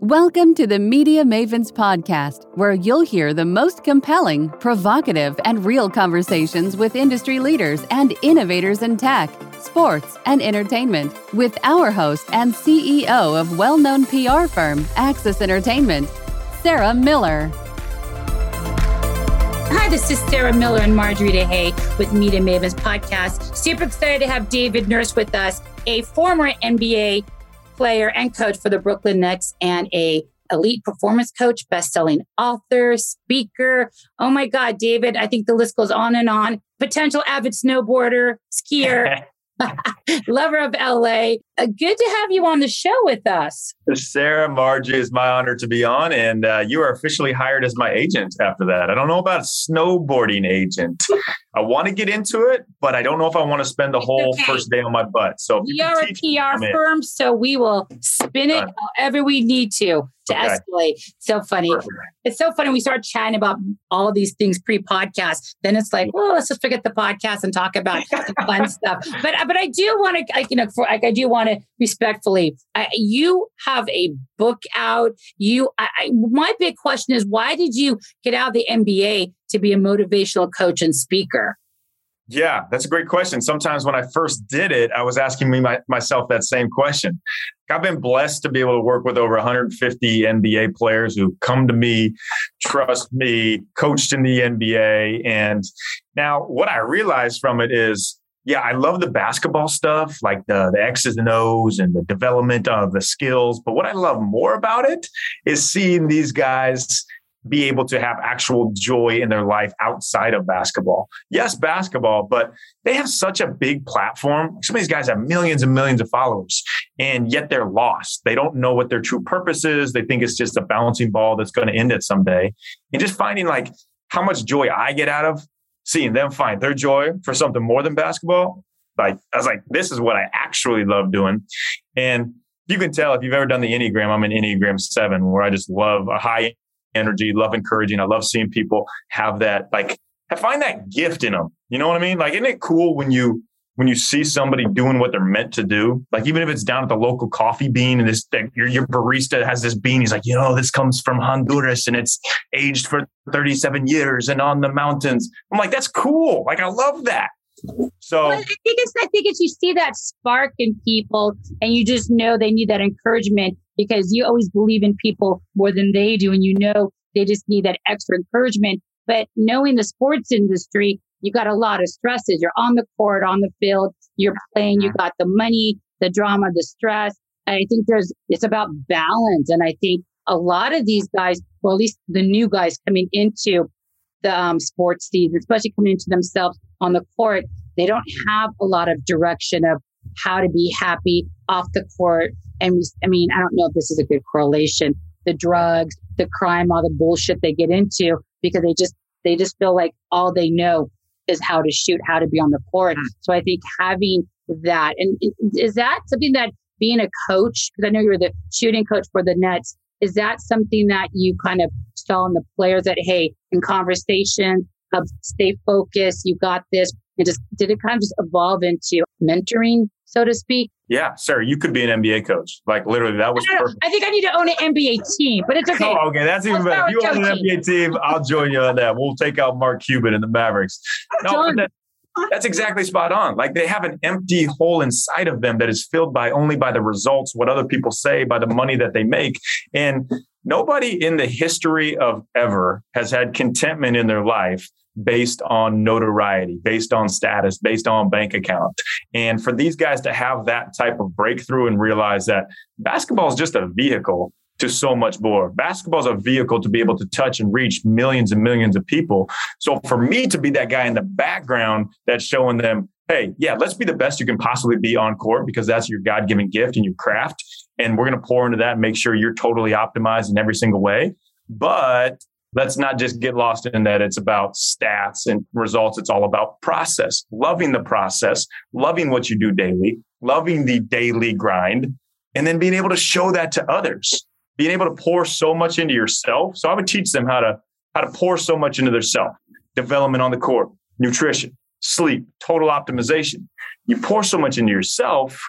Welcome to the Media Mavens Podcast, where you'll hear the most compelling, provocative, and real conversations with industry leaders and innovators in tech, sports, and entertainment with our host and CEO of well known PR firm Axis Entertainment, Sarah Miller. Hi, this is Sarah Miller and Marjorie DeHay with Media Mavens Podcast. Super excited to have David Nurse with us, a former NBA player and coach for the Brooklyn Nets and a elite performance coach, best-selling author, speaker. Oh my God, David, I think the list goes on and on. Potential avid snowboarder, skier, lover of LA. Uh, good to have you on the show with us. Sarah Margie, is my honor to be on, and uh, you are officially hired as my agent after that. I don't know about snowboarding agent. I want to get into it, but I don't know if I want to spend the whole okay. first day on my butt. So we are a PR firm, so we will spin it however we need to to okay. escalate. So funny. Perfect. It's so funny. We start chatting about all these things pre-podcast. Then it's like, well, let's just forget the podcast and talk about fun stuff. But but I do want to, you know, for like I do want to respectfully. I, you have a book out. You, I, I, my big question is, why did you get out of the NBA to be a motivational coach and speaker? Yeah, that's a great question. Sometimes when I first did it, I was asking me my, myself that same question. I've been blessed to be able to work with over 150 NBA players who come to me, trust me, coached in the NBA. And now what I realized from it is yeah, I love the basketball stuff, like the, the X's and O's and the development of the skills. But what I love more about it is seeing these guys be able to have actual joy in their life outside of basketball. Yes, basketball, but they have such a big platform. Some of these guys have millions and millions of followers, and yet they're lost. They don't know what their true purpose is. They think it's just a bouncing ball that's going to end it someday. And just finding like how much joy I get out of seeing them find their joy for something more than basketball. Like I was like, this is what I actually love doing. And you can tell if you've ever done the Enneagram, I'm an Enneagram seven, where I just love a high energy, love encouraging. I love seeing people have that, like, I find that gift in them. You know what I mean? Like, isn't it cool when you when you see somebody doing what they're meant to do, like even if it's down at the local coffee bean and this your, your barista has this bean, he's like, you know, this comes from Honduras and it's aged for 37 years and on the mountains. I'm like, that's cool. Like I love that. So well, I think it's I think it's you see that spark in people and you just know they need that encouragement because you always believe in people more than they do and you know they just need that extra encouragement. But knowing the sports industry, you got a lot of stresses. You're on the court, on the field, you're playing, you mm-hmm. got the money, the drama, the stress. And I think there's, it's about balance. And I think a lot of these guys, well, at least the new guys coming into the um, sports season, especially coming into themselves on the court, they don't have a lot of direction of how to be happy off the court. And we, I mean, I don't know if this is a good correlation. The drugs, the crime, all the bullshit they get into because they just, they just feel like all they know is how to shoot, how to be on the court. Mm. So I think having that, and is that something that being a coach, because I know you're the shooting coach for the Nets, is that something that you kind of saw in the players that, hey, in conversation, of stay focused, you got this? And just did it kind of just evolve into mentoring, so to speak? Yeah, sir, you could be an NBA coach. Like literally, that was perfect. I think I need to own an NBA team, but it's okay. Oh, okay, that's even better. If you own an NBA team, I'll join you on that. We'll take out Mark Cuban and the Mavericks. No, that, that's exactly spot on. Like they have an empty hole inside of them that is filled by only by the results, what other people say, by the money that they make. And nobody in the history of ever has had contentment in their life based on notoriety, based on status, based on bank account. And for these guys to have that type of breakthrough and realize that basketball is just a vehicle to so much more. Basketball is a vehicle to be able to touch and reach millions and millions of people. So for me to be that guy in the background that's showing them, hey, yeah, let's be the best you can possibly be on court because that's your God given gift and your craft. And we're going to pour into that and make sure you're totally optimized in every single way. But let's not just get lost in that it's about stats and results. It's all about process, loving the process, loving what you do daily, loving the daily grind, and then being able to show that to others, being able to pour so much into yourself. So I would teach them how to, how to pour so much into their self, development on the court, nutrition, sleep, total optimization. You pour so much into yourself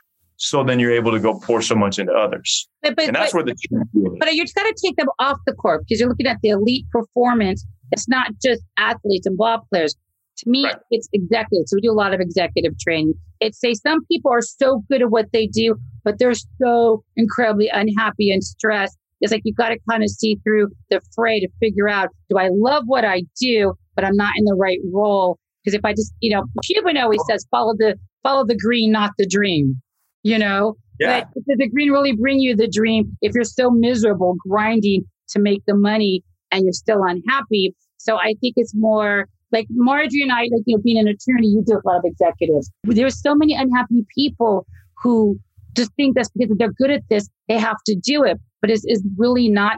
So then you're able to go pour so much into others. But, but, and that's but, where the But you just got to take them off the court because you're looking at the elite performance. It's not just athletes and ball players. To me, right. it's executives. So we do a lot of executive training. It's say some people are so good at what they do, but they're so incredibly unhappy and stressed. It's like you've got to kind of see through the fray to figure out, do I love what I do, but I'm not in the right role? Because if I just, you know, Cuban always says, follow the, follow the green, not the dream, you know? Yeah. But does the green really bring you the dream if you're so miserable grinding to make the money and you're still unhappy? So I think it's more like Marjorie and I, like, you know, being an attorney, you do a lot of executives. There's so many unhappy people who just think that's because they're good at this, they have to do it, but it's, it's really not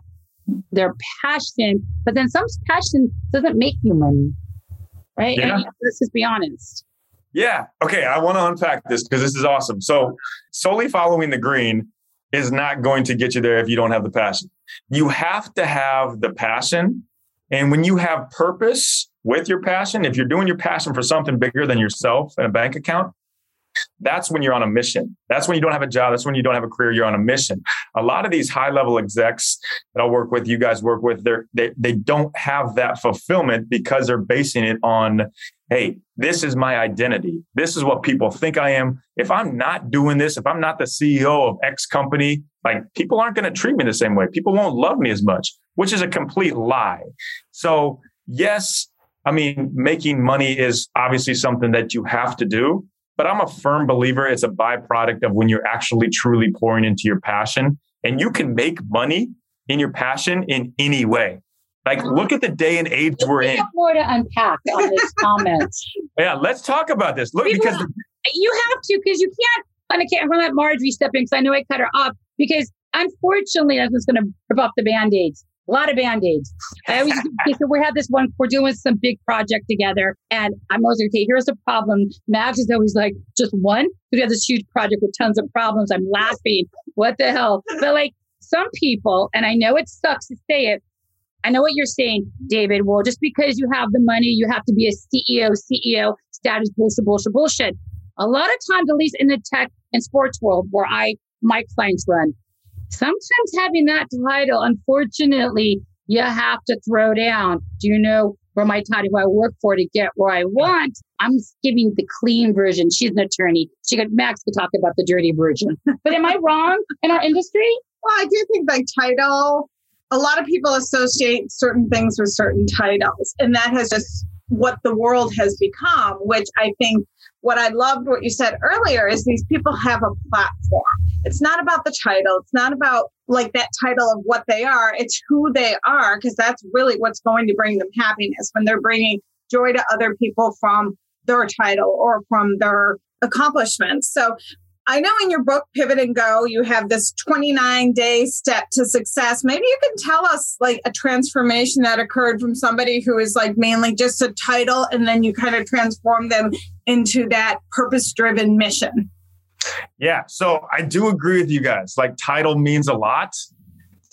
their passion. But then some passion doesn't make you money, right? Yeah. let's just be honest. Yeah. Okay. I want to unpack this because this is awesome. So, solely following the green is not going to get you there if you don't have the passion. You have to have the passion. And when you have purpose with your passion, if you're doing your passion for something bigger than yourself and a bank account, that's when you're on a mission. That's when you don't have a job. That's when you don't have a career. You're on a mission. A lot of these high level execs that I'll work with, you guys work with, they they don't have that fulfillment because they're basing it on, hey, this is my identity. This is what people think I am. If I'm not doing this, if I'm not the CEO of X company, like people aren't going to treat me the same way. People won't love me as much, which is a complete lie. So yes, I mean, making money is obviously something that you have to do, but I'm a firm believer it's a byproduct of when you're actually truly pouring into your passion. And you can make money in your passion in any way. Like, look at the day and age we're in. More to unpack on this comment. yeah, let's talk about this. Look, People, because you have to, because you can't. I'm going to let Marjorie step in because I know I cut her off. Because unfortunately, I was going to rip off the band aids a lot of band-aids. I always so we have this one, we're doing some big project together. And I'm always like, okay, here's the problem. Max is always like, just one? We have this huge project with tons of problems. I'm laughing. What the hell? But like some people, and I know it sucks to say it, I know what you're saying, David. Well, just because you have the money, you have to be a CEO, CEO, status bullshit, bullshit, bullshit. A lot of times, at least in the tech and sports world where I, my clients run, sometimes having that title, unfortunately, you have to throw down. Do you know where my title who I work for to get where I want? I'm giving the clean version. She's an attorney. She got Max to talk about the dirty version. but am I wrong in our industry? Well, I do think like title, a lot of people associate certain things with certain titles, and that has just what the world has become, which I think what I loved what you said earlier is these people have a platform. It's not about the title. It's not about like that title of what they are. It's who they are, because that's really what's going to bring them happiness when they're bringing joy to other people from their title or from their accomplishments. So I know in your book, Pivot and Go, you have this 29 day step to success. Maybe you can tell us like a transformation that occurred from somebody who is like mainly just a title and then you kind of transform them into that purpose driven mission. Yeah. So I do agree with you guys. Like title means a lot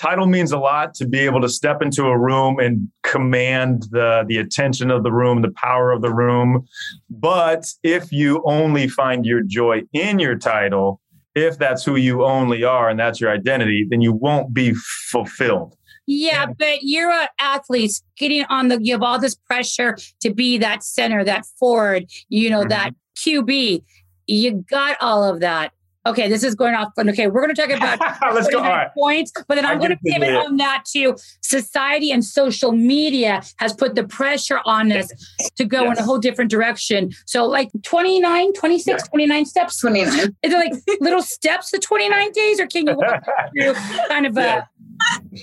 title means a lot to be able to step into a room and command the the attention of the room the power of the room but if you only find your joy in your title if that's who you only are and that's your identity then you won't be fulfilled yeah, but you're an athlete getting on the, you have all this pressure to be that center, that forward, you know, mm-hmm. that QB. You got all of that. Okay, this is going off. Okay, we're going to talk about let's go all right. points, but then I'm going to pivot on that to society and social media has put the pressure on us to go yes. in a whole different direction. So, like 29, 26, yeah. 29 steps. 29. Is it like little steps to 29 days, or can you walk through kind of a?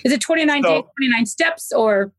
Is it 29 so, days, 29 steps, or?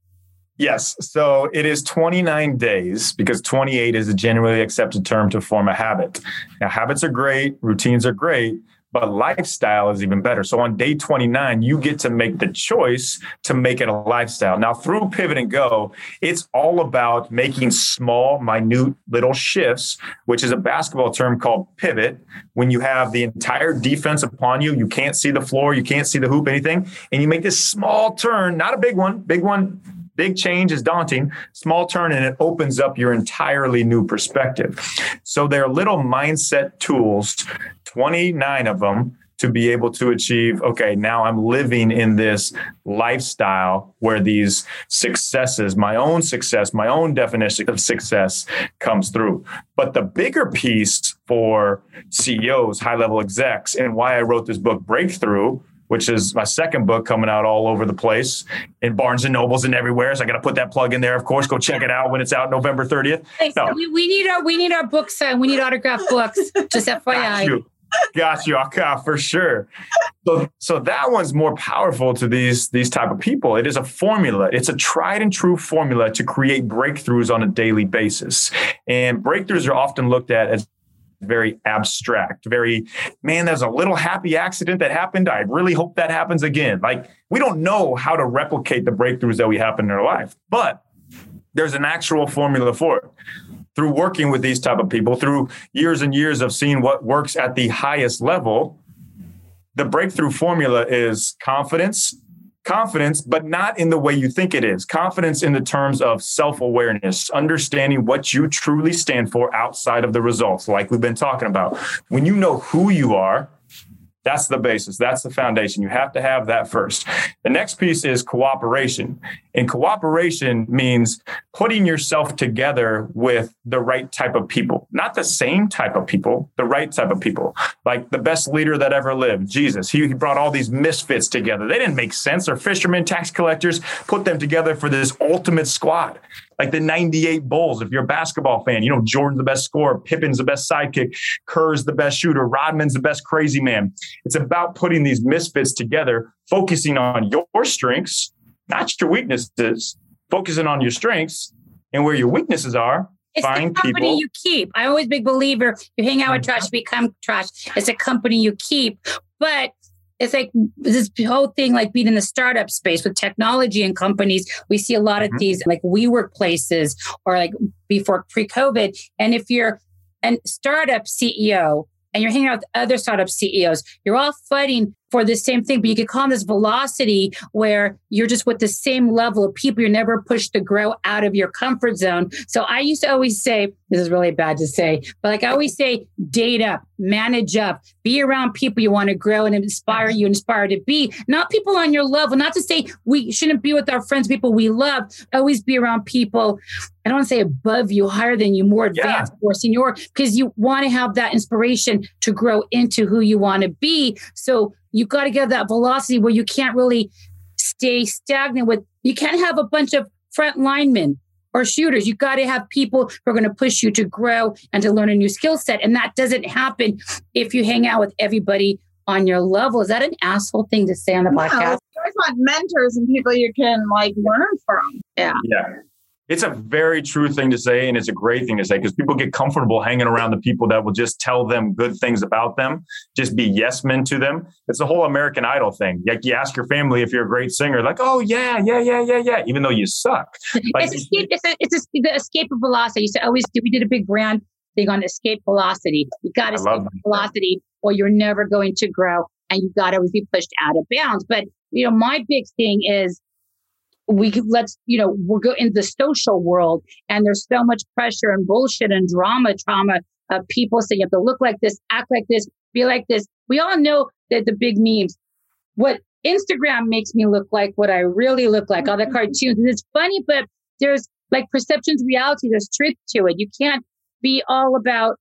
Yes. So it is 29 days because 28 is a generally accepted term to form a habit. Now, habits are great, routines are great, but lifestyle is even better. So on day 29, you get to make the choice to make it a lifestyle. Now, through Pivot and Go, it's all about making small, minute little shifts, which is a basketball term called pivot. When you have the entire defense upon you, you can't see the floor, you can't see the hoop, anything, and you make this small turn, not a big one, big one Big change is daunting, small turn, and it opens up your entirely new perspective. So there are little mindset tools 29 of them to be able to achieve okay now i'm living in this lifestyle where these successes my own success my own definition of success comes through but the bigger piece for ceos high level execs and why i wrote this book breakthrough which is my second book coming out all over the place in Barnes and Nobles and everywhere. So I got to put that plug in there. Of course, go check it out when it's out November 30th. No. We, we, need our we need our books signed. We need autographed books. Just FYI. Got you. Got you, okay, for sure. So, so that one's more powerful to these these type of people. It is a formula. It's a tried and true formula to create breakthroughs on a daily basis. And breakthroughs are often looked at as very abstract, very, man, there's a little happy accident that happened. I really hope that happens again. Like, we don't know how to replicate the breakthroughs that we happen in our life, but there's an actual formula for it. Through working with these type of people, through years and years of seeing what works at the highest level, the breakthrough formula is confidence, confidence, but not in the way you think it is. Confidence in the terms of self awareness, understanding what you truly stand for outside of the results, like we've been talking about. When you know who you are, that's the basis. That's the foundation. You have to have that first. The next piece is cooperation. And cooperation means putting yourself together with the right type of people, not the same type of people, the right type of people. Like the best leader that ever lived, Jesus. He, he brought all these misfits together. They didn't make sense. They're fishermen, tax collectors, put them together for this ultimate squad like the 98 Bulls. If you're a basketball fan, you know Jordan's the best scorer, Pippen's the best sidekick, Kerr's the best shooter, Rodman's the best crazy man. It's about putting these misfits together, focusing on your strengths, not your weaknesses, focusing on your strengths and where your weaknesses are. It's find the company people. you keep. I'm always a big believer. You hang out with uh-huh. trash, you become trash. It's a company you keep. But it's like this whole thing like being in the startup space with technology and companies we see a lot of Mhm. these like we workplaces or like before pre-covid and if you're a startup ceo and you're hanging out with other startup ceos you're all fighting for the same thing but you could call them this velocity where you're just with the same level of people. You're never pushed to grow out of your comfort zone. So i used to always say this is really bad to say but like i always say date up manage up be around people you want to grow and inspire you inspire to be not people on your level not to say we shouldn't be with our friends people we love always be around people i don't want to say above you higher than you more advanced or senior because you want to have that inspiration to grow into who you want to be. So you got to get that velocity where you can't really stay stagnant with you can't have a bunch of front linemen or shooters. You got to have people who are going to push you to grow and to learn a new skill set. And that doesn't happen if you hang out with everybody on your level. Is that an asshole thing to say on the No, podcast? you always want mentors and people you can like learn from. Yeah. It's a very true thing to say, and it's a great thing to say because people get comfortable hanging around the people that will just tell them good things about them, just be yes men to them. It's the whole American Idol thing. Like you ask your family if you're a great singer, like, oh yeah, yeah, yeah, yeah, yeah, even though you suck. Like, it's escape. It's, a, it's a, the escape of velocity. So always do. We did a big brand thing on escape velocity. You got to escape velocity, or you're never going to grow, and you got to always be pushed out of bounds. But you know, my big thing is we could- let's you know we're go in the social world, and there's so much pressure and bullshit and drama, trauma of people saying you have to look like this, act like this, be like this. We all know that the big memes. What Instagram makes me look like what I really look like, all the mm-hmm. cartoons. And it's funny, but there's like perceptions, reality, there's truth to it. You can't be all about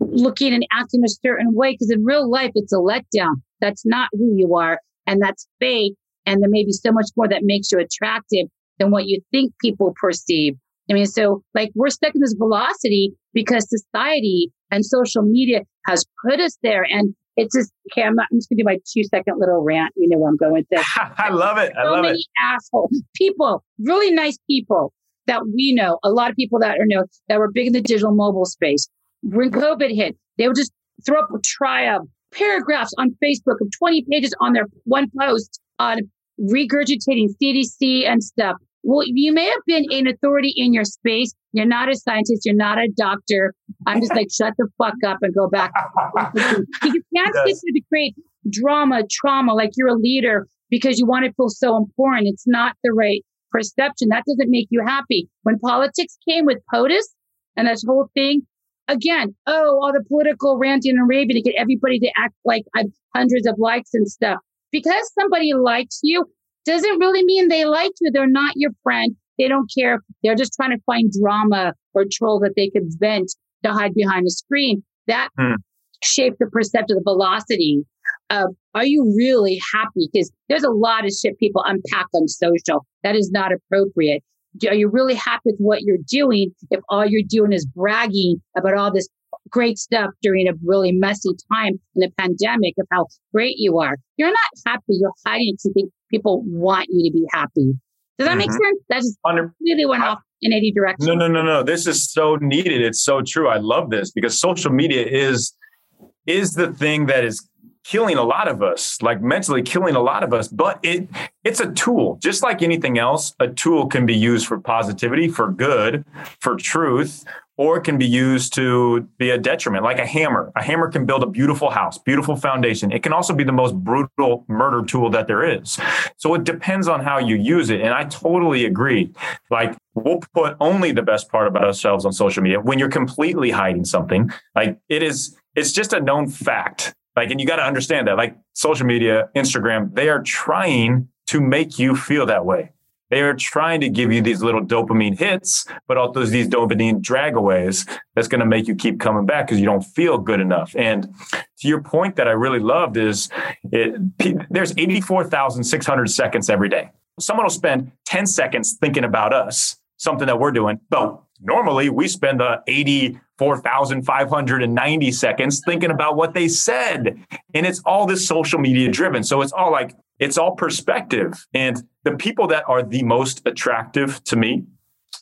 looking and acting a certain way because in real life, it's a letdown. That's not who you are. And that's fake. And there may be so much more that makes you attractive than what you think people perceive. I mean, so like we're stuck in this velocity because society and social media has put us there. And it's just, okay, I'm, not, I'm just going to do my two second little rant. You know where I'm going with this I love it. I so love many it. assholes, people, really nice people that we know, a lot of people that are know that were big in the digital mobile space. When COVID hit, they would just throw up a triumph paragraphs on Facebook of 20 pages on their one post on regurgitating CDC and stuff. Well, you may have been an authority in your space. You're not a scientist. You're not a doctor. I'm just like, shut the fuck up and go back. you can't Yes. to create drama, trauma, like you're a leader because you want to feel so important. It's not the right perception. That doesn't make you happy. When politics came with POTUS and this whole thing, again, oh, all the political ranting and raving to get everybody to act like I've hundreds of likes and stuff. Because somebody likes you doesn't really mean they like you. They're not your friend. They don't care. They're just trying to find drama or troll that they could vent to hide behind a screen. That hmm. shaped the perception, the velocity of are you really happy? Because there's a lot of shit people unpack on social that is not appropriate. Are you really happy with what you're doing if all you're doing is bragging about all this great stuff during a really messy time in the pandemic of how great you are? You're not happy. You're hiding it. You think people want you to be happy. Does that mm-hmm. make sense? That just really went off in 80 directions. No, no, no, no. This is so needed. It's so true. I love this because social media is is the thing that is killing a lot of us, like mentally killing a lot of us. But it it's a tool, just like anything else. A tool can be used for positivity, for good, for truth, or it can be used to be a detriment, like a hammer. A hammer can build a beautiful house, beautiful foundation. It can also be the most brutal murder tool that there is. So it depends on how you use it. And I totally agree. Like we'll put only the best part about ourselves on social media when you're completely hiding something. Like it is, it's just a known fact like, and you got to understand that, like social media, Instagram, they are trying to make you feel that way. They are trying to give you these little dopamine hits, but also these dopamine dragaways that's going to make you keep coming back because you don't feel good enough. And to your point that I really loved is it, there's 84,600 seconds every day. Someone will spend 10 seconds thinking about us, something that we're doing. But normally we spend the 80 4,590 seconds thinking about what they said. And it's all this social media driven. So it's all like, it's all perspective. And the people that are the most attractive to me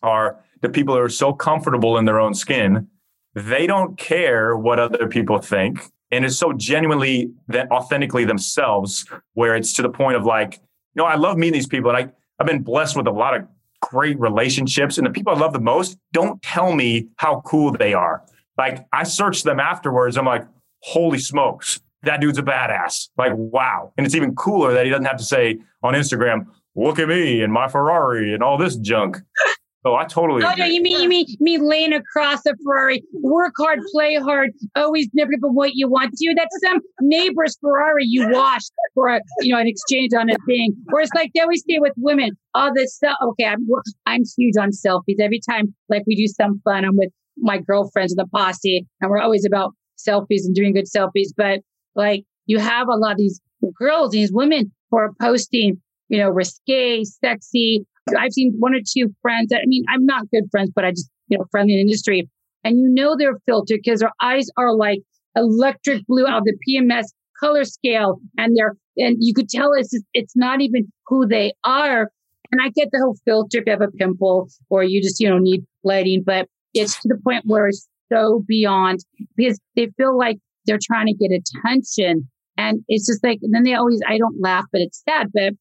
are the people that are so comfortable in their own skin. They don't care what other people think. And it's so genuinely that authentically themselves, where it's to the point of like, you know, I love meeting these people. And I, I've been blessed with a lot of great relationships and the people I love the most don't tell me how cool they are. Like I search them afterwards. I'm like, holy smokes, that dude's a badass. Like, wow. And it's even cooler that he doesn't have to say on Instagram, look at me and my Ferrari and all this junk. Oh, I totally. Oh no, you mean you mean me laying across a Ferrari? Work hard, play hard, always never give what you want. Dude, that's some neighbor's Ferrari you washed for a you know an exchange on a thing. Or it's like they always say with women, all this stuff. Okay, I'm I'm huge on selfies. Every time like we do some fun, I'm with my girlfriends in the posse, and we're always about selfies and doing good selfies. But like you have a lot of these girls, these women who are posting, you know, risque, sexy, I've seen one or two friends that, I mean, I'm not good friends, but I just, you know, friendly in the industry. And you know they're filtered because their eyes are like electric blue out of the PMS color scale. And they're, and you could tell it's, it's not even who they are. And I get the whole filter if you have a pimple or you just, you know, need lighting, but it's to the point where it's so beyond because they feel like they're trying to get attention. And it's just like, and then they always, I don't laugh, but it's sad, but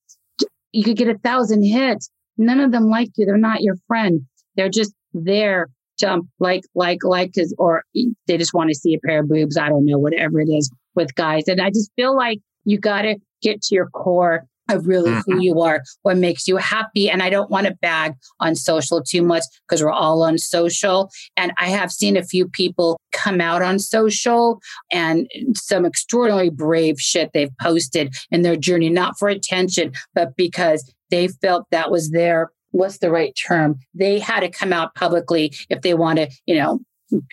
you could get a thousand hits None of them like you. They're not your friend. They're just there to like, like, like, cause, or they just want to see a pair of boobs. I don't know, whatever it is with guys. And I just feel like you got to get to your core of really mm-hmm. who you are, what makes you happy. And I don't want to bag on social too much because we're all on social. And I have seen a few people come out on social and some extraordinarily brave shit they've posted in their journey, not for attention, but because they felt that was their what's the right term. They had to come out publicly if they want to you know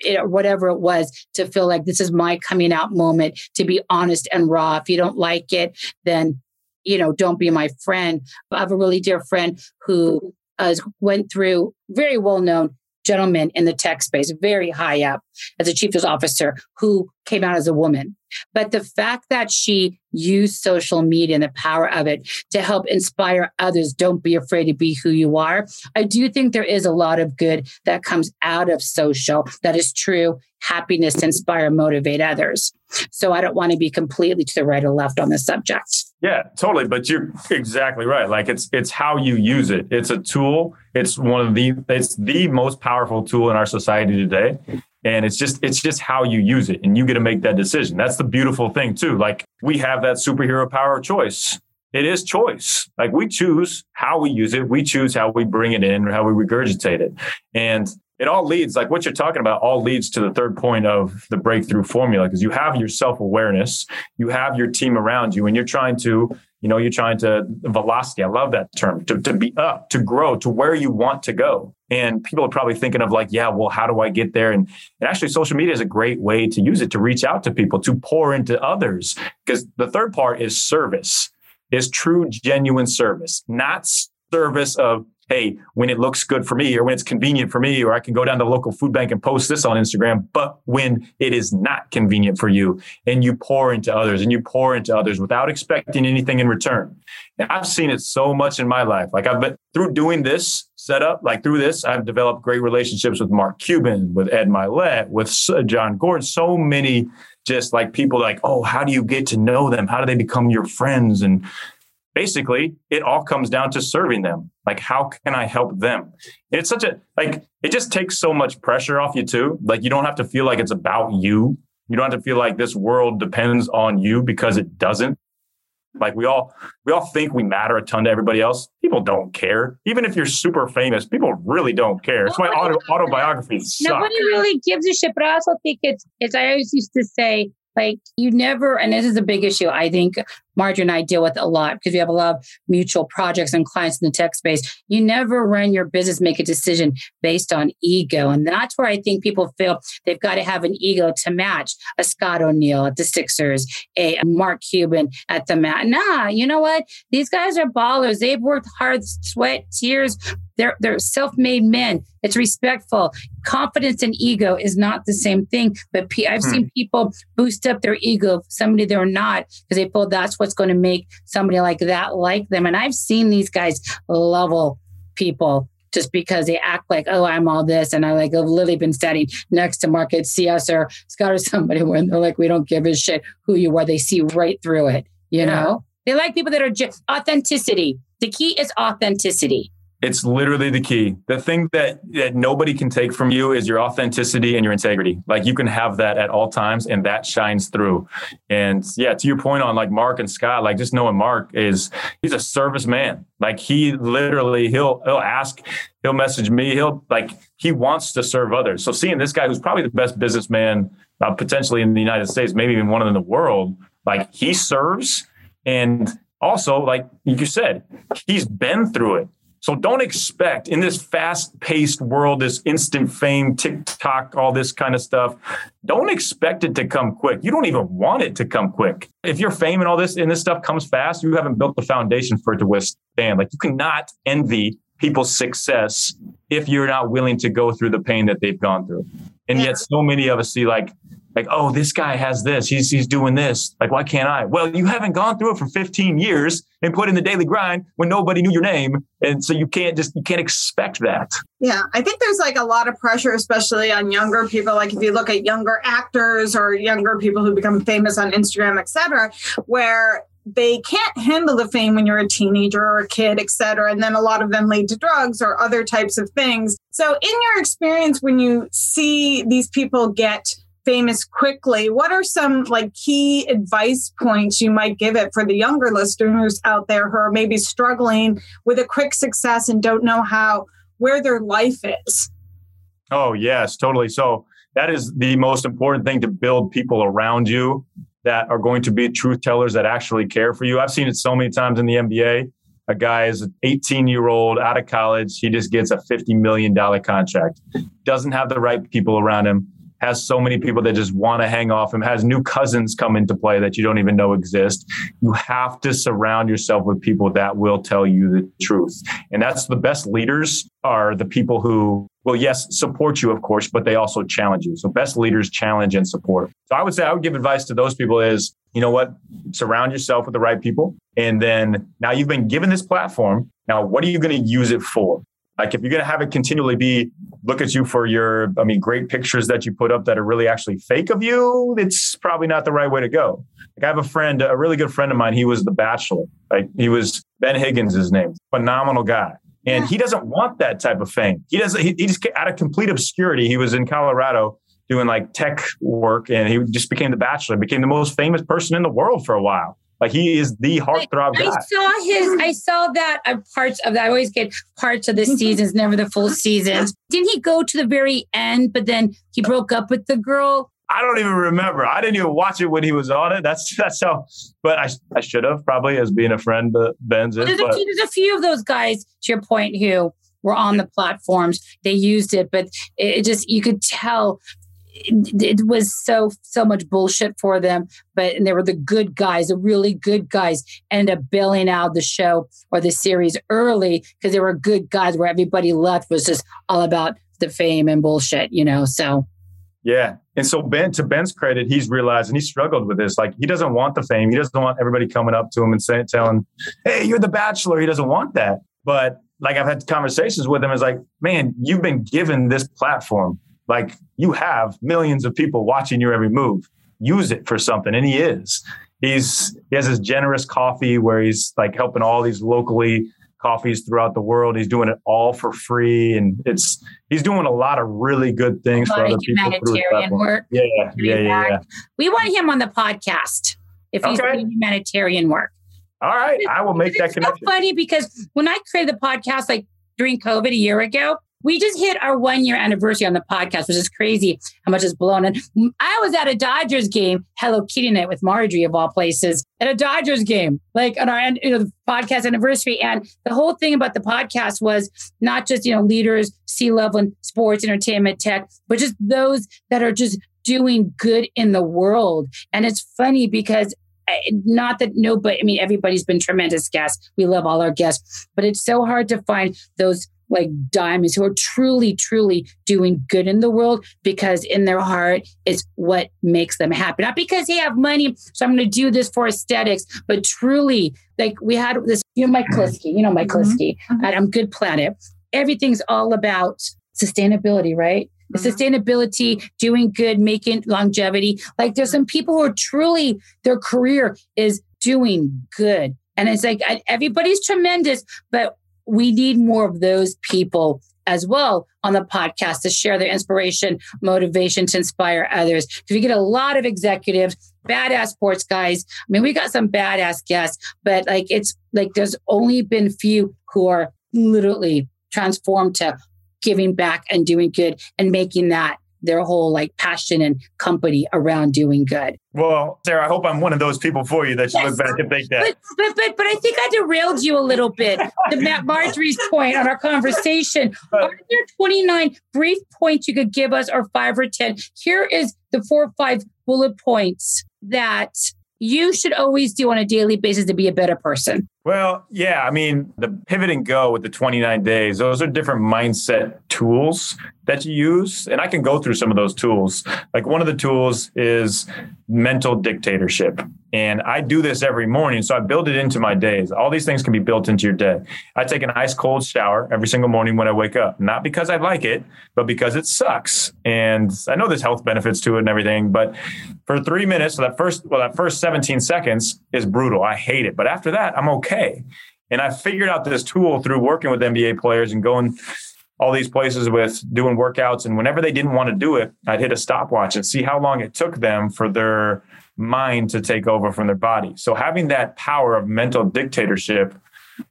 it, whatever it was to feel like this is my coming out moment to be honest and raw. If you don't like it then you know don't be my friend. I have a really dear friend who uh, went through very well known gentleman in the tech space, very high up as a chief of officer, who came out as a woman. But the fact that she used social media and the power of it to help inspire others, don't be afraid to be who you are. I do think there is a lot of good that comes out of social that is true happiness, inspire, motivate others. So I don't want to be completely to the right or left on this subject. Yeah, totally. But you're exactly right. Like it's it's how you use it. It's a tool. It's one of the it's the most powerful tool in our society today. And it's just it's just how you use it. And you get to make that decision. That's the beautiful thing too. Like we have that superhero power of choice. It is choice. Like we choose how we use it. We choose how we bring it in or how we regurgitate it. And it all leads, like what you're talking about, all leads to the third point of the breakthrough formula because you have your self awareness, you have your team around you, and you're trying to, you know, you're trying to velocity. I love that term to, to be up, to grow to where you want to go. And people are probably thinking of like, yeah, well, how do I get there? And, and actually, social media is a great way to use it to reach out to people, to pour into others. Because the third part is service, is true, genuine service, not service of hey, when it looks good for me or when it's convenient for me, or I can go down to the local food bank and post this on Instagram. But when it is not convenient for you and you pour into others and you pour into others without expecting anything in return. And I've seen it so much in my life. Like I've been through doing this setup, like through this, I've developed great relationships with Mark Cuban, with Ed Mylett, with uh, Jon Gordon, so many just like people like, oh, how do you get to know them? How do they become your friends? And basically it all comes down to serving them. Like how can i help them? It's such a like it just takes so much pressure off you too. Like you don't have to feel like it's about you. You don't have to feel like this world depends on you because it doesn't. Like we all we all think we matter a ton to everybody else. People don't care. Even if you're super famous people really don't care. It's my auto, autobiography nobody really gives a shit but i also think it's it's i always used to say like you never, and this is a big issue. I think Marjorie and I deal with a lot because we have a lot of mutual projects and clients in the tech space. You never run your business, make a decision based on ego. And that's where I think people feel they've got to have an ego to match a Scott O'Neill at the Sixers, a Mark Cuban at the Mavs. Nah, you know what? These guys are ballers. They've worked hard, sweat, tears, they're, they're self-made men. It's respectful. Confidence and ego is not the same thing. But i I've hmm. seen people boost up their ego, somebody they're not, because they feel that's what's going to make somebody like that like them. And I've seen these guys level people just because they act like, oh, I'm all this. And I like have literally been standing next to Market CS or Scott or somebody when they're like, we don't give a shit who you are. They see right through it, you yeah. know? They like people that are just authenticity. The key is authenticity. It's literally the key. The thing that, that nobody can take from you is your authenticity and your integrity. Like you can have that at all times and that shines through. And yeah, to your point on like Mark and Scott, like just knowing Mark is he's a service man. Like he literally he'll he'll ask, he'll message me, he'll like he wants to serve others. So seeing this guy who's probably the best businessman uh, potentially in the United States, maybe even one in the world, like he serves and also like you said, he's been through it so don't expect in this fast paced world, this instant fame, TikTok, all this kind of stuff, don't expect it to come quick. You don't even want it to come quick. If your fame and all this and this stuff comes fast, you haven't built the foundation for it to withstand. Like you cannot envy people's success if you're not willing to go through the pain that they've gone through. And yet so many of us see like like, oh, this guy has this, he's he's doing this. Like, why can't I? Well, you haven't gone through it for 15 years and put in the daily grind when nobody knew your name. And so you can't just you can't expect that. Yeah. I think there's like a lot of pressure, especially on younger people. Like if you look at younger actors or younger people who become famous on Instagram, et cetera, where they can't handle the fame when you're a teenager or a kid, et cetera. And then a lot of them lead to drugs or other types of things. So, in your experience, when you see these people get famous quickly, what are some like key advice points you might give it for the younger listeners out there who are maybe struggling with a quick success and don't know how where their life is? Oh, yes, totally. So that is the most important thing to build people around you that are going to be truth tellers that actually care for you. I've seen it so many times in the NBA. A guy is an 18 year old out of college. He just gets a $50 million contract, doesn't have the right people around him has so many people that just want to hang off him, has new cousins come into play that you don't even know exist. You have to surround yourself with people that will tell you the truth. And that's the best leaders are the people who will, yes, support you, of course, but they also challenge you. So best leaders challenge and support. So I would say I would give advice to those people is, you know what? Surround yourself with the right people. And then now you've been given this platform. Now, what are you going to use it for? Like if you're going to have it continually be look at you for your, I mean, great pictures that you put up that are really actually fake of you, it's probably not the right way to go. Like I have a friend, a really good friend of mine. He was the Bachelor. Like he was Ben Higgins, his name, phenomenal guy. And he doesn't want that type of fame. He doesn't. He, he just out of complete obscurity. He was in Colorado doing like tech work, and he just became the Bachelor. Became the most famous person in the world for a while Like he is the heartthrob I, guy. I saw his. I saw that uh, parts of that. I always get parts of the seasons, never the full seasons. Didn't he go to the very end? But then he broke up with the girl. I don't even remember. I didn't even watch it when he was on it. That's that's how. But I I should have probably as being a friend to Ben's. Is, There's a, but few, there's a few of those guys, to your point, who were on the platforms. They used it, but it, it just you could tell it, it was so so much bullshit for them. But and they were the good guys, the really good guys, ended up bailing out the show or the series early because they were good guys. Where everybody left was just all about the fame and bullshit, you know. So Yeah. And so Ben, to Ben's credit, he's realized and he struggled with this. Like he doesn't want the fame. He doesn't want everybody coming up to him and saying, telling, Hey, you're the bachelor. He doesn't want that. But like I've had conversations with him, is like, man, you've been given this platform. Like you have millions of people watching your every move. Use it for something. And he is. He's he has his generous coffee where he's like helping all these locally coffees throughout the world. He's doing it all for free. And it's he's doing a lot of really good things for other people. humanitarian work. Yeah, yeah, yeah, yeah. We want him on the podcast if he's Okay. doing humanitarian work. All right, I will make that it's so connection. funny because when I created the podcast like during COVID a year ago, we just hit our one year anniversary on the podcast, which is crazy how much it's blown. And I was at a Dodgers game, Hello Kitty night with Marjorie of all places, at a Dodgers game, like on our you know podcast anniversary. And the whole thing about the podcast was not just you know leaders, C level in sports, entertainment, tech, but just those that are just doing good in the world. And it's funny because eh, not that nobody, I mean, everybody's been tremendous guests. We love all our guests, but it's so hard to find those like diamonds who are truly, truly doing good in the world because in their heart, it's what makes them happy. Not because they have money, so I'm going to do this for aesthetics, but truly, like we had this, you know, Mike Kliskey, you know, Mike Mhm. Kliskey Mhm. at um, Good Planet. Everything's all about sustainability, right? Mhm. sustainability, doing good, making longevity. Like there's some people who are truly their career is doing good. And it's like everybody's tremendous, but we need more of those people as well on the podcast to share their inspiration, motivation to inspire others. Because we get a lot of executives, badass sports guys. I mean, we got some badass guests, but like it's like there's only been few who are literally transformed to giving back and doing good and making that their whole like passion and company around doing good. Well, Sarah, I hope I'm one of those people for you that you Yes. look back and think that. But but but but I think I derailed you a little bit to Matt Marjorie's point on our conversation. Are there 29 brief points you could give us or five or 10? Here is the four or five bullet points that you should always do on a daily basis to be a better person. Well, yeah, I mean, the pivot and go with the 29 days, those are different mindset tools that you use. And I can go through some of those tools. Like one of the tools is mental dictatorship. And I do this every morning. So I build it into my days. All these things can be built into your day. I take an ice cold shower every single morning when I wake up, not because I like it, but because it sucks. And I know there's health benefits to it and everything, but for three minutes, so that first, well, that first 17 seconds is brutal. I hate it. But after that, I'm okay. And I figured out this tool through working with NBA players and going all these places with doing workouts. And whenever they didn't want to do it, I'd hit a stopwatch and see how long it took them for their mind to take over from their body. So having that power of mental dictatorship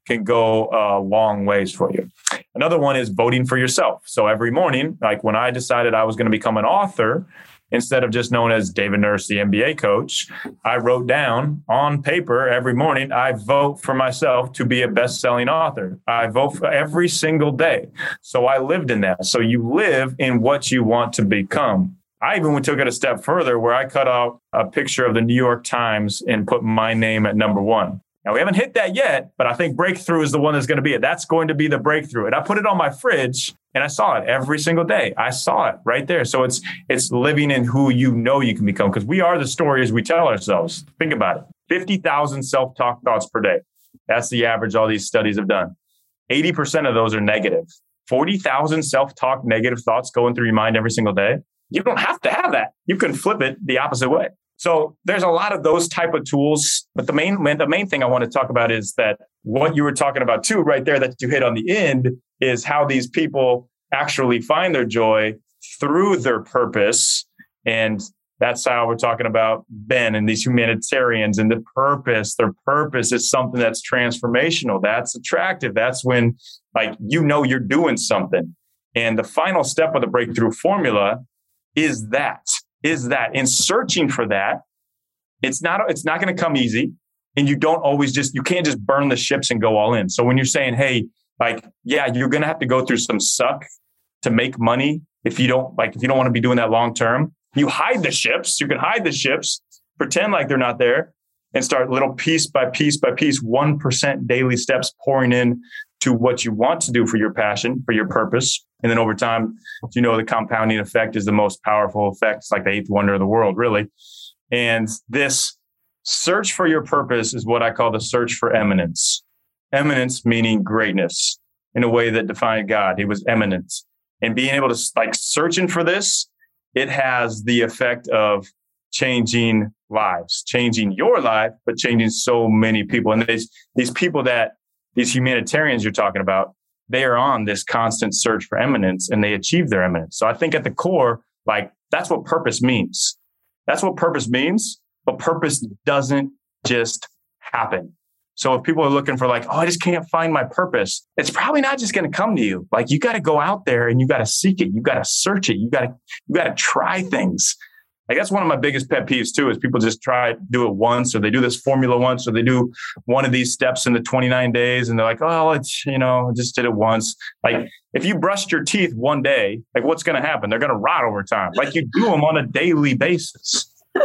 can go a long ways for you. Another one is voting for yourself. So every morning, like when I decided I was going to become an author, instead of just known as David Nurse, the NBA coach, I wrote down on paper every morning, I vote for myself to be a best selling author. I vote for every single day. So I lived in that. So you live in what you want to become. I even took it a step further where I cut out a picture of the New York Times and put my name at number one. Now we haven't hit that yet, but I think breakthrough is the one that's going to be it. That's going to be the breakthrough. And I put it on my fridge and I saw it every single day. I saw it right there. So it's it's living in who you know you can become because we are the stories we tell ourselves. Think about it. 50,000 self-talk thoughts per day. That's the average all these studies have done. 80% of those are negative. 40,000 self-talk negative thoughts going through your mind every single day. You don't have to have that. You can flip it the opposite way. So there's a lot of those type of tools, but the main the main thing I want to talk about is that what you were talking about too, right there, that you hit on the end, is how these people actually find their joy through their purpose and That's how we're talking about Ben and these humanitarians and the purpose. Their purpose is something that's transformational. That's attractive. That's when like you know you're doing something. And the final step of the breakthrough formula is that, is that in searching for that, it's not, it's not going to come easy. And you don't always just, you can't just burn the ships and go all in. So when you're saying, Hey, like, yeah, you're going to have to go through some suck to make money. If you don't like, if you don't want to be doing that long term, you hide the ships. You can hide the ships, pretend like they're not there, and start little piece by piece by piece, 1% daily steps pouring in to what you want to do for your passion, for your purpose. And then over time, you know, the compounding effect is the most powerful effect. It's like the eighth wonder of the world, really. And this search for your purpose is what I call the search for eminence. Eminence meaning greatness in a way that defined God. He was eminent. And being able to like searching for this it has the effect of changing lives, changing your life, but changing so many people. And these, these people that these humanitarians you're talking about, they are on this constant search for eminence and they achieve their eminence. So I think at the core, like that's what purpose means. That's what purpose means, but purpose doesn't just happen. So if people are looking for like, oh, I just can't find my purpose, it's probably not just going to come to you. Like you got to go out there and you got to seek it. You got to search it. You got to, you got to try things. Like that's one of my biggest pet peeves too, is people just try do it once or they do this formula once or they do one of these steps in the 29 days and they're like, oh, it's, you know, I just did it once. Like if you brushed your teeth one day, like what's going to happen? They're going to rot over time. Like you do them on a daily basis.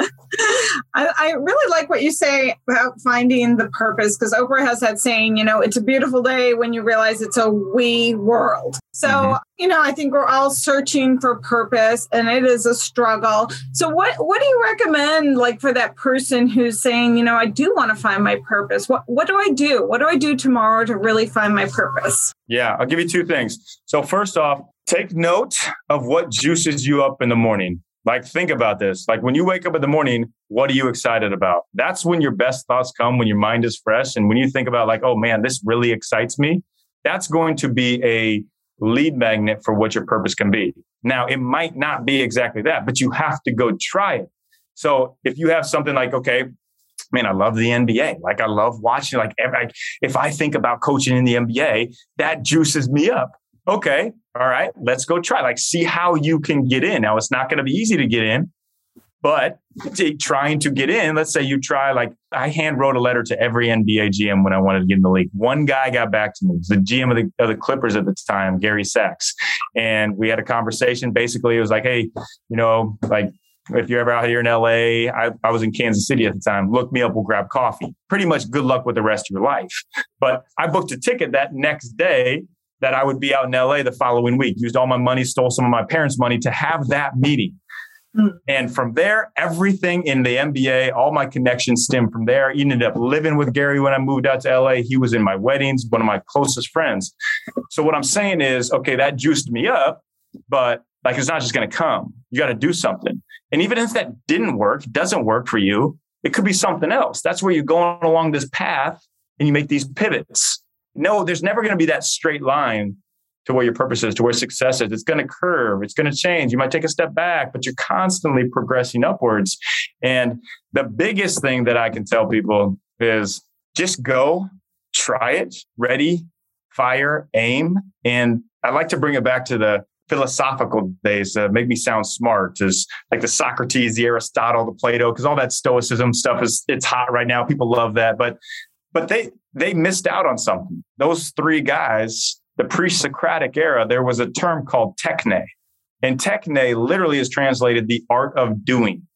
I, I, really like what you say about finding the purpose because Oprah has that saying, you know, it's a beautiful day when you realize it's a we world. So, mm-hmm. you know, I think we're all searching for purpose and it is a struggle. So what what do you recommend like for that person who's saying, you know, I do want to find my purpose. What what do I do? What do I do tomorrow to really find my purpose? Yeah, I'll give you two things. So first off, take note of what juices you up in the morning. Like, think about this. Like, when you wake up in the morning, what are you excited about? That's when your best thoughts come, when your mind is fresh. And when you think about, like, oh man, this really excites me, that's going to be a lead magnet for what your purpose can be. Now, it might not be exactly that, but you have to go try it. So if you have something like, okay, man, I love the NBA. Like I love watching. Like if I think about coaching in the NBA, that juices me up okay, all right, let's go try. Like, see how you can get in. Now, it's not going to be easy to get in, but trying to get in, let's say you try, like, I hand wrote a letter to every NBA GM when I wanted to get in the league. One guy got back to me, the GM of the, of the Clippers at the time, Gary Sacks. And we had a conversation. Basically, it was like, hey, you know, like, if you're ever out here in LA, I, I was in Kansas City at the time. Look me up, we'll grab coffee. Pretty much good luck with the rest of your life. But I booked a ticket that next day that I would be out in LA the following week. Used all my money, stole some of my parents' money to have that meeting. Mm. And from there, everything in the NBA, all my connections stem from there. He ended up living with Gary when I moved out to LA. He was in my weddings, one of my closest friends. So what I'm saying is, okay, that juiced me up, but like it's not just going to come. You got to do something. And even if that didn't work, doesn't work for you, it could be something else. That's where you're going along this path and you make these pivots no, there's never going to be that straight line to where your purpose is, to where success is. It's going to curve, it's going to change. You might take a step back, but you're constantly progressing upwards. And the biggest thing that I can tell people is just go, try it, ready, fire, aim. And I like to bring it back to the philosophical days uh, make me sound smart is like the socrates the aristotle the plato because all that stoicism stuff is it's hot right now people love that but but they they missed out on something. Those three guys, the pre-Socratic era, there was a term called techne. And techne literally is translated the art of doing.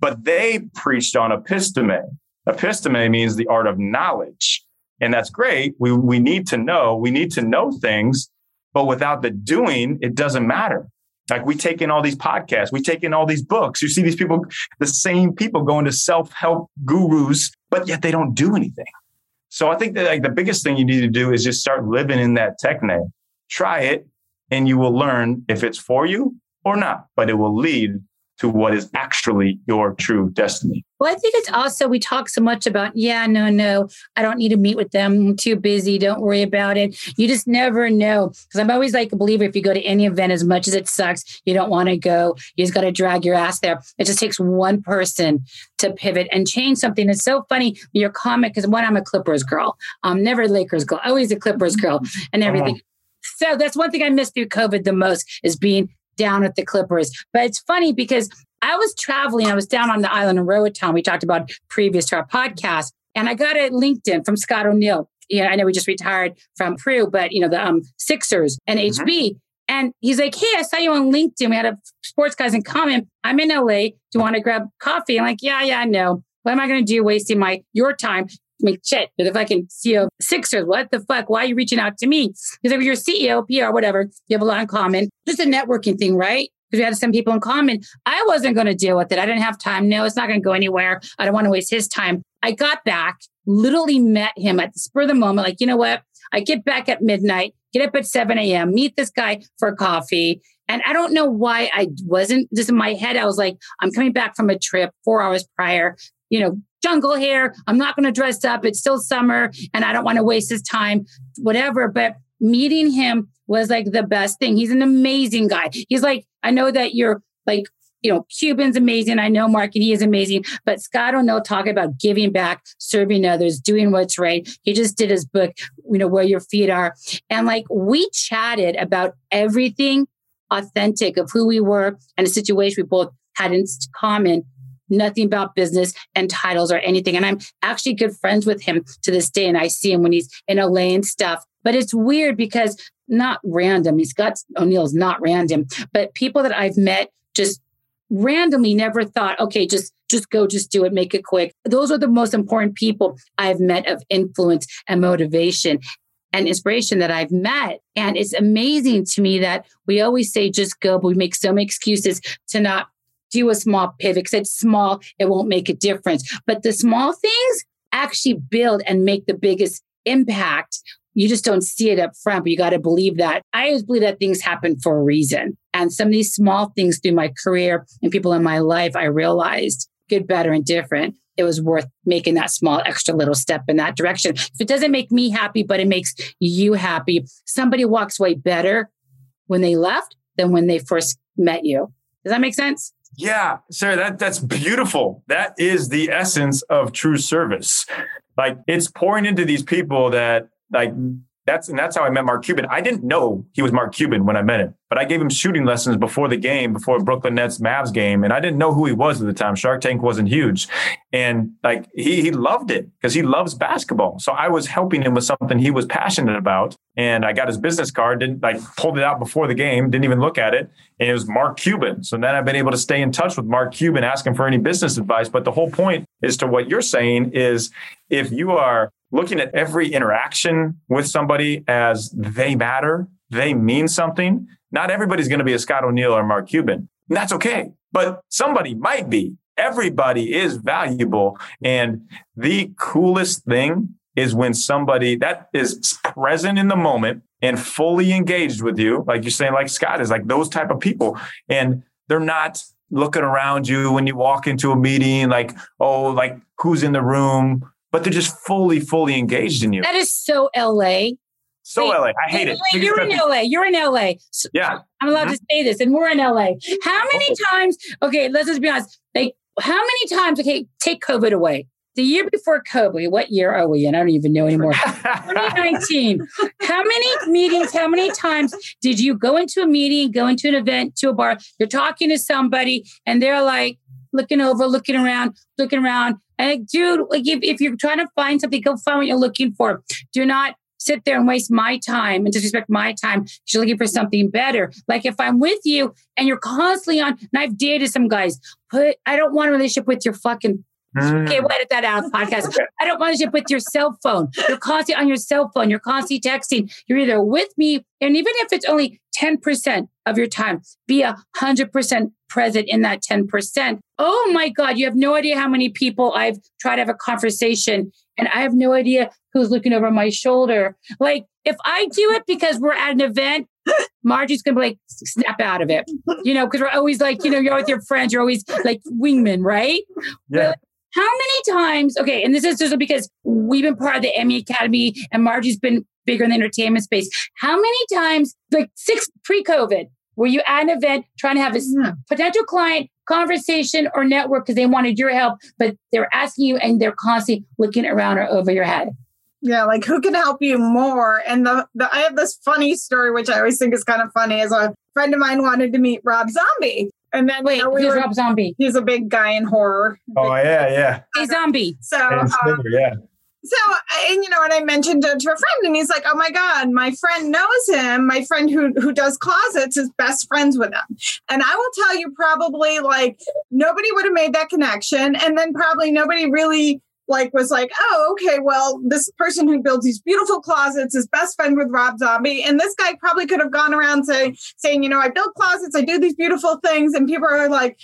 But they preached on episteme. Episteme means the art of knowledge. And that's great. We, we need to know, we need to know things, but without the doing, it doesn't matter. Like we take in all these podcasts, we take in all these books. You see these people, the same people going to self-help gurus, but yet they don't do anything. So I think that like the biggest thing you need to do is just start living in that technique. Try it and you will learn if it's for you or not, but it will lead to what is actually your true destiny. Well, I think it's also, we talk so much about, yeah, no, no, I don't need to meet with them. I'm too busy. Don't worry about it. You just never know. Because I'm always like a believer if you go to any event, as much as it sucks, you don't want to go. You just got to drag your ass there. It just takes one person to pivot and change something. It's so funny. Your comment, because one, I'm a Clippers girl. I'm never a Lakers girl, always a Clippers girl and everything. Uh-huh. So that's one thing I missed through COVID the most is being down at the Clippers. But it's funny because I was traveling. I was down on the island of Roatan. We talked about previous to our podcast. And I got a LinkedIn from Scott O'Neill. Yeah, I know we just retired from Pru, but you know, the um, Sixers and mm-hmm. HB. And he's like, Hey, I saw you on LinkedIn. We had a sports guys in common. I'm in LA. Do you want to grab coffee? I'm like, Yeah, yeah, I know. What am I going to do wasting my your time? Mean, shit, you're the fucking CEO Sixers. What the fuck? Why are you reaching out to me? Because if you're CEO, PR, whatever, you have a lot in common. Just a networking thing, right? because we had some people in common. I wasn't going to deal with it. I didn't have time. No, it's not going to go anywhere. I don't want to waste his time. I got back, literally met him at the spur of the moment. Like, you know what? I get back at midnight, get up at 7 a.m., meet this guy for coffee. And I don't know why I wasn't just in my head. I was like, I'm coming back from a trip four hours prior, you know, jungle hair. I'm not going to dress up. It's still summer and I don't want to waste his time, whatever. But meeting him was like the best thing. He's an amazing guy. He's like, I know that you're like, you know, Cuban's amazing. I know Mark and he is amazing. But Scott O'Neill talking about giving back, serving others, doing what's right. He just did his book, you know, Where Your Feet Are. And like we chatted about everything authentic of who we were and a situation we both had in common nothing about business and titles or anything. And I'm actually good friends with him to this day. And I see him when he's in LA and stuff. But it's weird because not random. He's got O'Neill's not random, but people that I've met just randomly never thought, okay, just just go, just do it, make it quick. Those are the most important people I've met of influence and motivation and inspiration that I've met. And it's amazing to me that we always say just go, but we make so many excuses to not do a small pivot because it's small, it won't make a difference. But the small things actually build and make the biggest impact you just don't see it up front, but you got to believe that. I always believe that things happen for a reason. And some of these small things through my career and people in my life, I realized good, better, and different. It was worth making that small extra little step in that direction. If it doesn't make me happy, but it makes you happy, somebody walks away better when they left than when they first met you. Does that make sense? Yeah, Sarah, that that's beautiful. That is the essence of true service. Like it's pouring into these people that like that's and that's how I met Mark Cuban. I didn't know he was Mark Cuban when I met him, but I gave him shooting lessons before the game, before Brooklyn Nets Mavs game, and I didn't know who he was at the time. Shark Tank wasn't huge, and like he he loved it because he loves basketball. So I was helping him with something he was passionate about, and I got his business card, didn't like pulled it out before the game, didn't even look at it, and it was Mark Cuban. So then I've been able to stay in touch with Mark Cuban, asking for any business advice. But the whole point is to what you're saying is if you are looking at every interaction with somebody as they matter, they mean something. Not everybody's going to be a Scott O'Neill or Mark Cuban. And that's okay. But somebody might be. Everybody is valuable. And the coolest thing is when somebody that is present in the moment and fully engaged with you, like you're saying, like Scott is like those type of people. And they're not looking around you when you walk into a meeting, like, oh, like who's in the room? But they're just fully, fully engaged in you. That is so LA. So Wait, LA. I hate LA, it. You're in LA. You're in LA. So yeah. I'm allowed mm-hmm. to say this, and we're in LA. How many times? Okay, let's just be honest. Like, how many times? Okay, take COVID away. The year before COVID, what year are we in? I don't even know anymore. 2019. How many meetings, how many times did you go into a meeting, go into an event, to a bar? You're talking to somebody, and they're like, looking over, looking around, looking around. And like, dude, like if, if you're trying to find something, go find what you're looking for. Do not sit there and waste my time and disrespect my time. You're looking for something better. Like if I'm with you and you're constantly on, and I've dated some guys, put I don't want a relationship with your fucking mm. Okay, we'll edit that out of the podcast. I don't want to with your cell phone. You're constantly on your cell phone. You're constantly texting. You're either with me, and even if it's only 10% of your time, be a 100% present in that 10%. Oh my God, you have no idea how many people I've tried to have a conversation and I have no idea who's looking over my shoulder. Like, if I do it because we're at an event Margie's gonna be like, snap out of it. You know, because we're always like, you know, you're with your friends, you're always like wingman, right? Yeah. But how many times, okay, and this is just because we've been part of the Emmy Academy and Margie's been bigger in the entertainment space. How many times, like six pre-COVID, were you at an event trying to have a Yeah. potential client conversation or network because they wanted your help, but they're asking you and they're constantly looking around or over your head? Yeah, like who can help you more? And the, the I have this funny story, which I always think is kind of funny. Is a friend of mine wanted to meet Rob Zombie, and then Wait, you know, we who's were- Rob Zombie? he's a big guy in horror. Oh yeah, yeah. Hey, Zombie. So, um, Sliver, yeah. So and you know, and I mentioned it to a friend, and he's like, "Oh my god, my friend knows him. My friend who who does closets is best friends with him." And I will tell you, probably like nobody would have made that connection, and then probably nobody really like was like, "Oh, okay, well, this person who builds these beautiful closets is best friend with Rob Zombie," and this guy probably could have gone around saying, saying, you know, I build closets, I do these beautiful things, and people are like.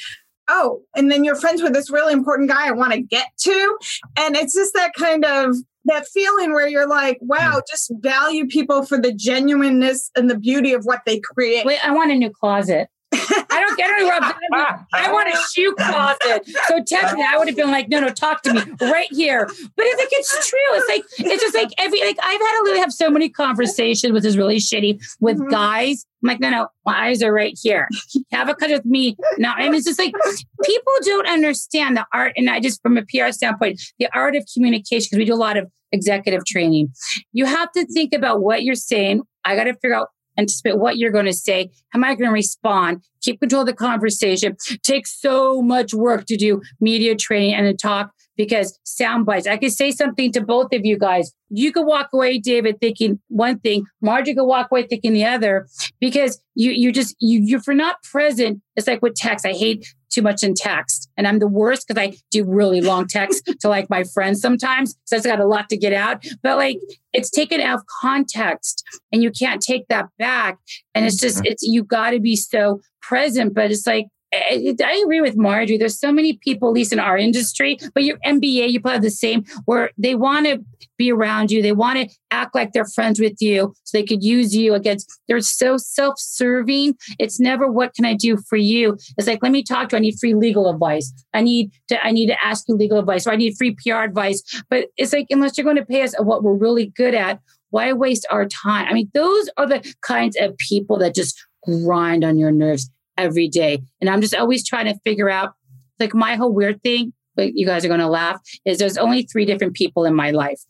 Oh, and then you're friends with this really important guy I want to get to. And it's just that kind of that feeling where you're like, wow, mm. just value people for the genuineness and the beauty of what they create. Wait, I want a new closet. I don't get any Rob I want a shoe closet. So technically, I would have been like, no, no, talk to me right here. But it's like it's true. It's like it's just like every like I've had to literally have so many conversations, which is really shitty with Mhm. guys. I'm like, no, no, my eyes are right here. Have a cut with me now. And it's just like people don't understand the art. And I just from a PR standpoint, the art of communication, because we do a lot of executive training. You have to think about what you're saying. I got to figure out anticipate what you're going to say. How am I going to respond? Keep control of the conversation. Takes so much work to do media training and to talk because sound bites. I could say something to both of you guys. You could walk away, David, thinking one thing. Margie could walk away thinking the other because you you just you you if you're not present. It's like with text. I hate too much in text, and I'm the worst because I do really long text to like my friends sometimes. So it's got a lot to get out, but like it's taken out of context, and you can't take that back. And it's just mm-hmm. it's you got to be so present. But it's like I, agree with Marjorie. There's so many people, at least in our industry, but your NBA, you probably have the same, where they want to be around you. They want to act like they're friends with you so they could use you against, they're so self serving. It's never, what can I do for you? It's like, let me talk to you. I need free legal advice. I need to, I need to ask you legal advice or I need free PR advice. But it's like, unless you're going to pay us what we're really good at, why waste our time? I mean, those are the kinds of people that just grind on your nerves every day. And I'm just always trying to figure out, like my whole weird thing, but you guys are going to laugh, is there's only three different people in my life.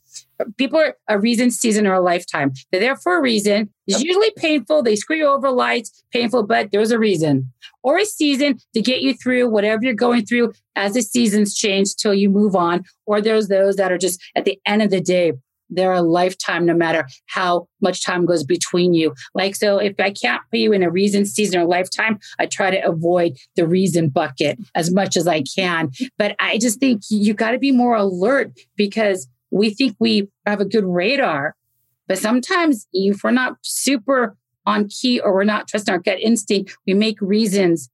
People are a reason, season, or a lifetime. They're there for a reason. It's usually painful. They screw you over lights, painful, but there's a reason. Or a season to get you through whatever you're going through as the seasons change till you move on. Or there's those that are just at the end of the day, they're a lifetime no matter how much time goes between you. Like, so if I can't put you in a reason, season, or lifetime, I try to avoid the reason bucket as much as I can. But I just think you got to be more alert because we think we have a good radar. But sometimes if we're not super on key or we're not trusting our gut instinct, we make reasons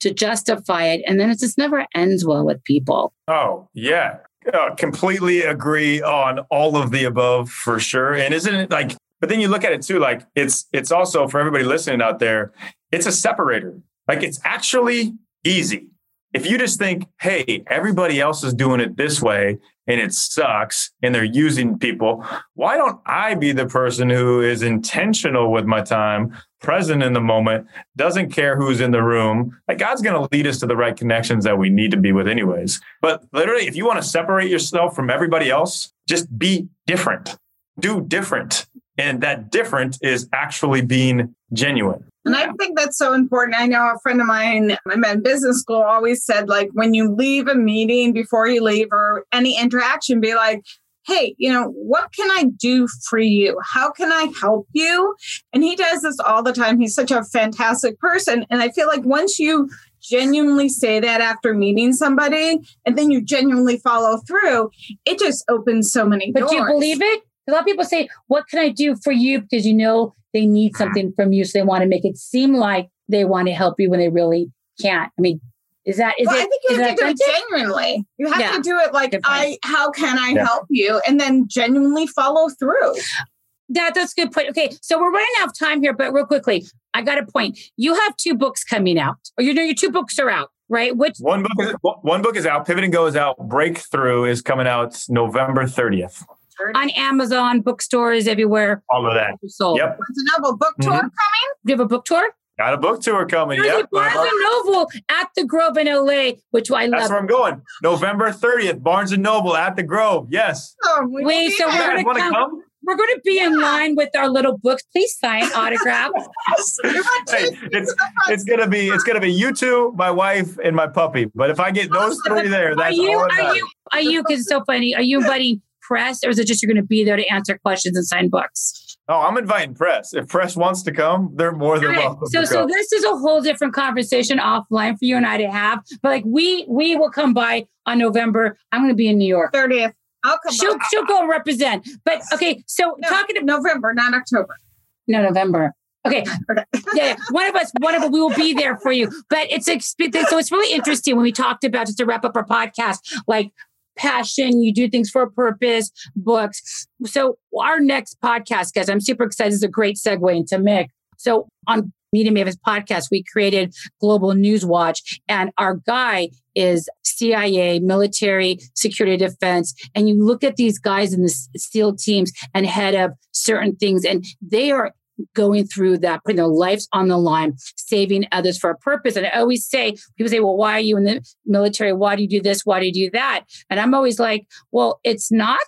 to justify it. And then it just never ends well with people. Oh, yeah. Uh, completely agree on all of the above for sure. And isn't it like, but then you look at it too, like it's, it's also for everybody listening out there, it's a separator. Like it's actually easy. If you just think, hey, everybody else is doing it this way and it sucks and they're using people, why don't I be the person who is intentional with my time, present in the moment, doesn't care who's in the room? Like God's going to lead us to the right connections that we need to be with, anyways. But literally, if you want to separate yourself from everybody else, just be different, do different. And that different is actually being genuine. And I think that's so important. I know a friend of mine I met in business school always said, like, when you leave a meeting before you leave or any interaction, be like, hey, you know, what can I do for you? How can I help you? And he does this all the time. He's such a fantastic person. And I feel like once you genuinely say that after meeting somebody and then you genuinely follow through, it just opens so many But doors. do you believe it? A lot of people say, What can I do for you? Because you know they need something from you. So they want to make it seem like they want to help you when they really can't. I mean, is that is well, it? I think you have to do it genuinely. You have Yeah. to do it like, I, how can I Yeah. help you? And then genuinely follow through. That that's a good point. Okay, so we're running out of time here, but real quickly, I got a point. You have two books coming out, or you know your two books are out, right? Which one book is one book is out. Pivot and Go is out. Breakthrough is coming out November thirtieth on Amazon, bookstores everywhere. All of that. Sold. Yep. Barnes and Noble book tour mm-hmm. coming. Do you have a book tour? Got a book tour coming. There's yep. Barnes and Noble at the Grove in LA, which I love. That's where I'm going. November 30th, Barnes and Noble at the Grove. Yes. Oh, Wait, so we're gonna come, come? We're going to be in line with our little books. Please sign autograph. hey, it's it's gonna be it's gonna be you two, my wife, and my puppy. But if I get those three there, that's are you, all. Are you? Are you? Because it's so funny. Are you inviting press, or is it just you're going to be there to answer questions and sign books? Oh, I'm inviting press. If press wants to come, they're more than welcome. So, so this is a whole different conversation offline for you and I to have. But like we we will come by on November. I'm going to be in New York. 30th. I'll come. She'll by. she'll go and represent. But okay, so no, talking to November, not October. No, November. Okay. yeah, one of us, one of us, we will be there for you. But it's so it's really interesting when we talked about just to wrap up our podcast, like passion, you do things for a purpose, books. So our next podcast, guys, I'm super excited. Is a great segue into Mick. So on Media Mavens podcast, we created Global News Watch, and our guy is CIA, military, security, defense. And you look at these guys in the SEAL teams and head of certain things, and they are going through that, putting their lives on the line, saving others for a purpose. And I always say, people say, well, why are you in the military? Why do you do this? Why do you do that? And I'm always like, well, it's not,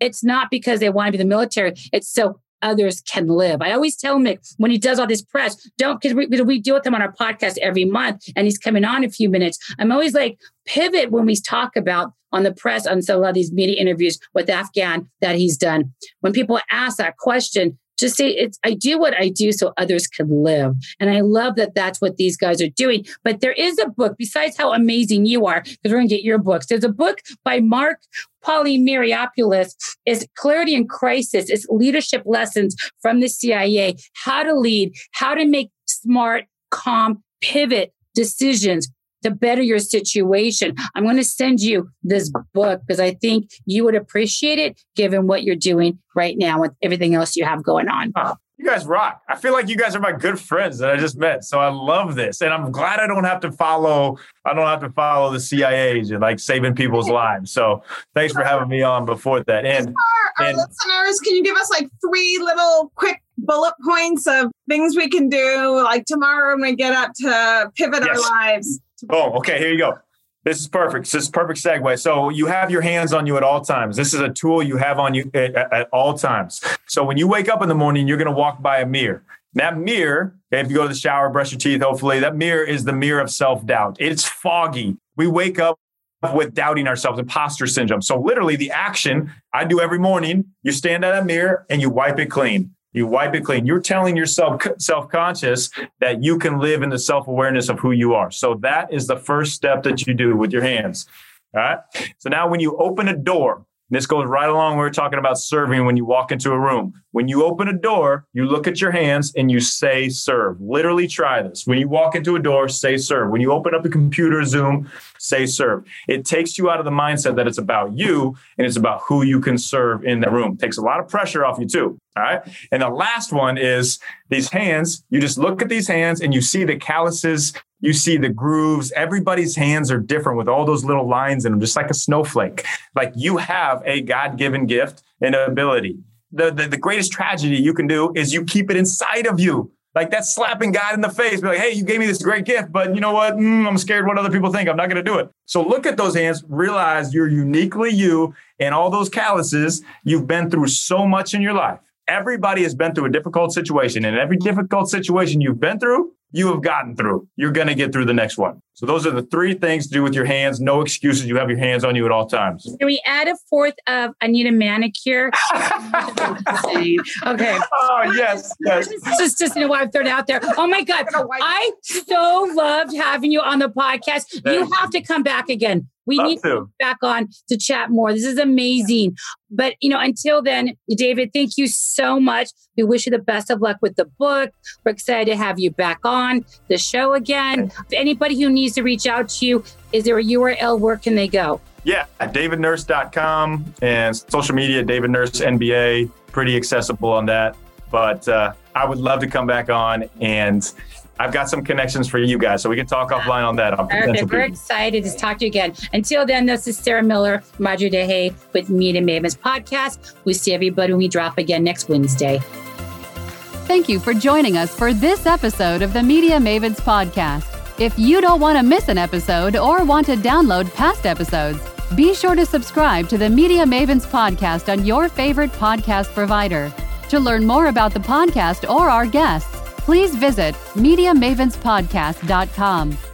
it's not because they want to be the military. It's so others can live. I always tell Mick when he does all this press, don't because we, we deal with him on our podcast every month and he's coming on a few minutes. I'm always like, pivot when we talk about on the press on some of these media interviews with Afghan that he's done. When people ask that question, just say it's i do what i do so others can live. And i love that that's what these guys are doing. But there is a book besides how amazing you are because we're going to get your books there's a book by Marc Polymeropoulos is clarity in crisis. It's leadership lessons from the cia how to lead how to make smart calm pivot decisions to better your situation. I'm going to send you this book because I think you would appreciate it given what you're doing right now with everything else you have going on. You guys rock. I feel like you guys are my good friends that I just met. So I love this. And I'm glad I don't have to follow, I don't have to follow the CIA and like saving people's lives. So thanks for having me on before that. And our, our and, listeners, can you give us like three little quick bullet points of things we can do like tomorrow when we get up to pivot yes. our lives? Boom. Okay, here you go. This is perfect. This is perfect segue. So you have your hands on you at all times. This is a tool you have on you at, at all times. So when you wake up in the morning, you're going to walk by a mirror. That mirror, if you go to the shower, brush your teeth, hopefully, that mirror is the mirror of self doubt. It's foggy. We wake up with doubting ourselves, imposter syndrome. So literally, the action I do every morning, you stand at a mirror and you wipe it clean. You wipe it clean. You're telling yourself self-conscious that you can live in the self-awareness of who you are. So that is the first step that you do with your hands. All right. So now when you open a door, this goes right along. We are talking about serving when you walk into a room. When you open a door, you look at your hands and you say serve. Literally try this. When you walk into a door, say serve. When you open up a computer, Zoom, say serve. It takes you out of the mindset that it's about you and it's about who you can serve in the room. It takes a lot of pressure off you too. All right. And the last one is these hands. You just look at these hands and you see the calluses you see the grooves. Everybody's hands are different with all those little lines in them, just like a snowflake. Like you have a God given gift and ability. The, the, the, greatest tragedy you can do is you keep it inside of you. Like that's slapping God in the face. Be like, hey, you gave me this great gift, but you know what? Mm, I'm scared what other people think. I'm not going to do it. So look at those hands, realize you're uniquely you and all those calluses. You've been through so much in your life. Everybody has been through a difficult situation, and every difficult situation you've been through, you have gotten through. You're going to get through the next one. So those are the three things to do with your hands. No excuses. You have your hands on you at all times. Can we add a fourth of I need a manicure? okay. Oh yes, yes. Just just you know why I've thrown it out there. Oh my God. I so loved having you on the podcast. You have to come back again. We Love need to. to back on to chat more. This is amazing. But you know, until then, David, thank you so much. We wish you the best of luck with the book. We're excited to have you back on the show again. If anybody who needs to reach out to you, is there a URL? Where can they go? Yeah, at davidnurse.com and social media, David Nurse NBA, pretty accessible on that. But uh, I would love to come back on and I've got some connections for you guys, so we can talk offline on that. On Perfect. potential We're people. excited to talk to you again. Until then, this is Sarah Miller, Marjorie DeHay with Media Mavens podcast. We see everybody when we drop again next Wednesday. Thank you for joining us for this episode of the Media Mavens podcast. If you don't want to miss an episode or want to download past episodes, be sure to subscribe to the Media Mavens podcast on your favorite podcast provider. To learn more about the podcast or our guests, please visit MediaMavensPodcast.com.